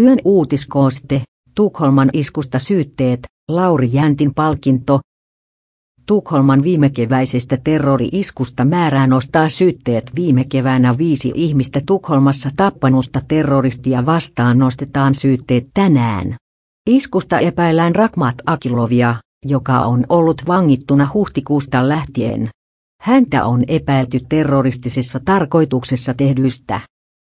Yön uutiskooste, Tukholman iskusta syytteet, Lauri Jäntin palkinto. Tukholman viimekeväisestä terrori-iskusta määrää nostaa syytteet viime keväänä viisi ihmistä Tukholmassa tappanutta terroristia vastaan nostetaan syytteet tänään. Iskusta epäillään Rakmat Akilovia, joka on ollut vangittuna huhtikuusta lähtien. Häntä on epäilty terroristisessa tarkoituksessa tehdyistä